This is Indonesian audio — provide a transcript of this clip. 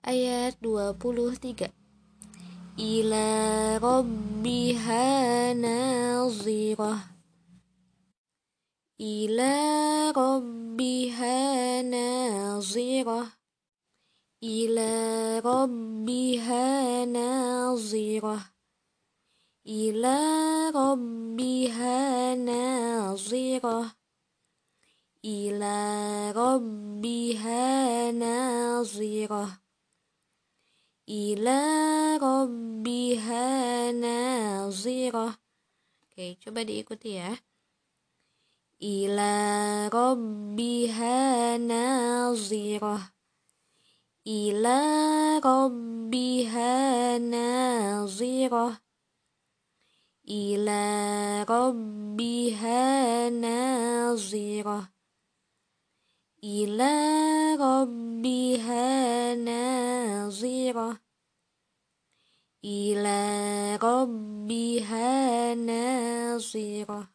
ayat 23 ila rabbiha nazirah ila rabbiha nazirah ila rabbiha nazirah ila rabbiha nazirah ila rabbiha nazirah ila rabbiha nazirah. Oke, coba diikuti ya. Ila rabbiha nazirah. Ila rabbiha nazirah. Ila rabbiha nazirah. Ila nazirah ila rabbiha nazirah